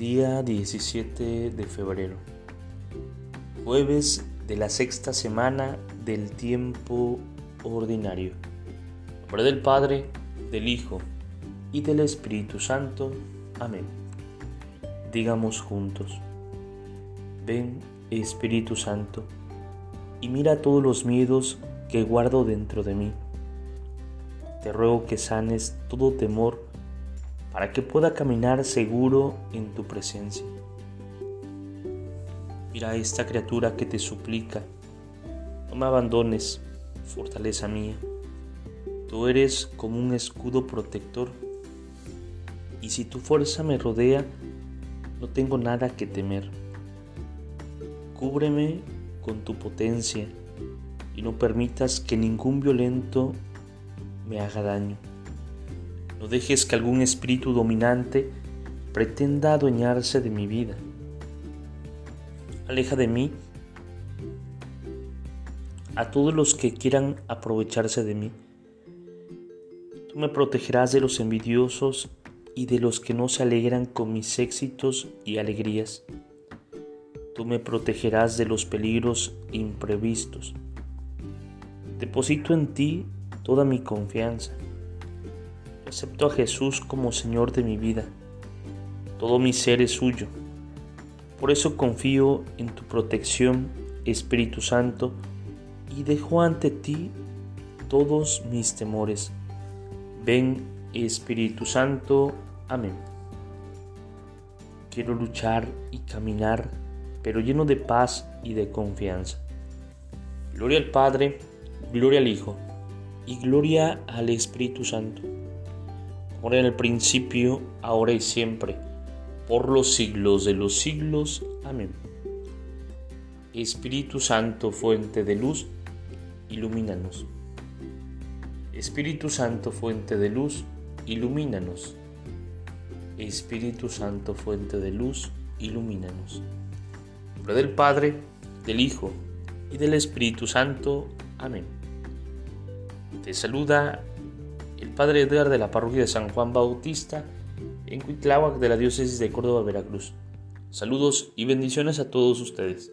Día 17 de febrero. Jueves de la sexta semana del tiempo ordinario. En nombre del Padre, del Hijo y del Espíritu Santo. Amén. Digamos juntos. Ven, Espíritu Santo, y mira todos los miedos que guardo dentro de mí. Te ruego que sanes todo temor para que pueda caminar seguro en tu presencia. Mira a esta criatura que te suplica, no me abandones, fortaleza mía. Tú eres como un escudo protector, y si tu fuerza me rodea, no tengo nada que temer. Cúbreme con tu potencia y no permitas que ningún violento me haga daño. No dejes que algún espíritu dominante pretenda adueñarse de mi vida. Aleja de mí a todos los que quieran aprovecharse de mí. Tú me protegerás de los envidiosos y de los que no se alegran con mis éxitos y alegrías. Tú me protegerás de los peligros imprevistos. Deposito en ti toda mi confianza acepto a Jesús como Señor de mi vida. Todo mi ser es suyo. Por eso confío en tu protección, Espíritu Santo, y dejo ante ti todos mis temores. Ven, Espíritu Santo. Amén. Quiero luchar y caminar, pero lleno de paz y de confianza. Gloria al Padre, gloria al Hijo y gloria al Espíritu Santo ahora en el principio, ahora y siempre, por los siglos de los siglos. Amén. Espíritu Santo, fuente de luz, ilumínanos. Espíritu Santo, fuente de luz, ilumínanos. Espíritu Santo, fuente de luz, ilumínanos. En nombre del Padre, del Hijo y del Espíritu Santo. Amén. Te saluda el Padre Edgar de la parroquia de San Juan Bautista en Cuitláhuac de la diócesis de Córdoba, Veracruz. Saludos y bendiciones a todos ustedes.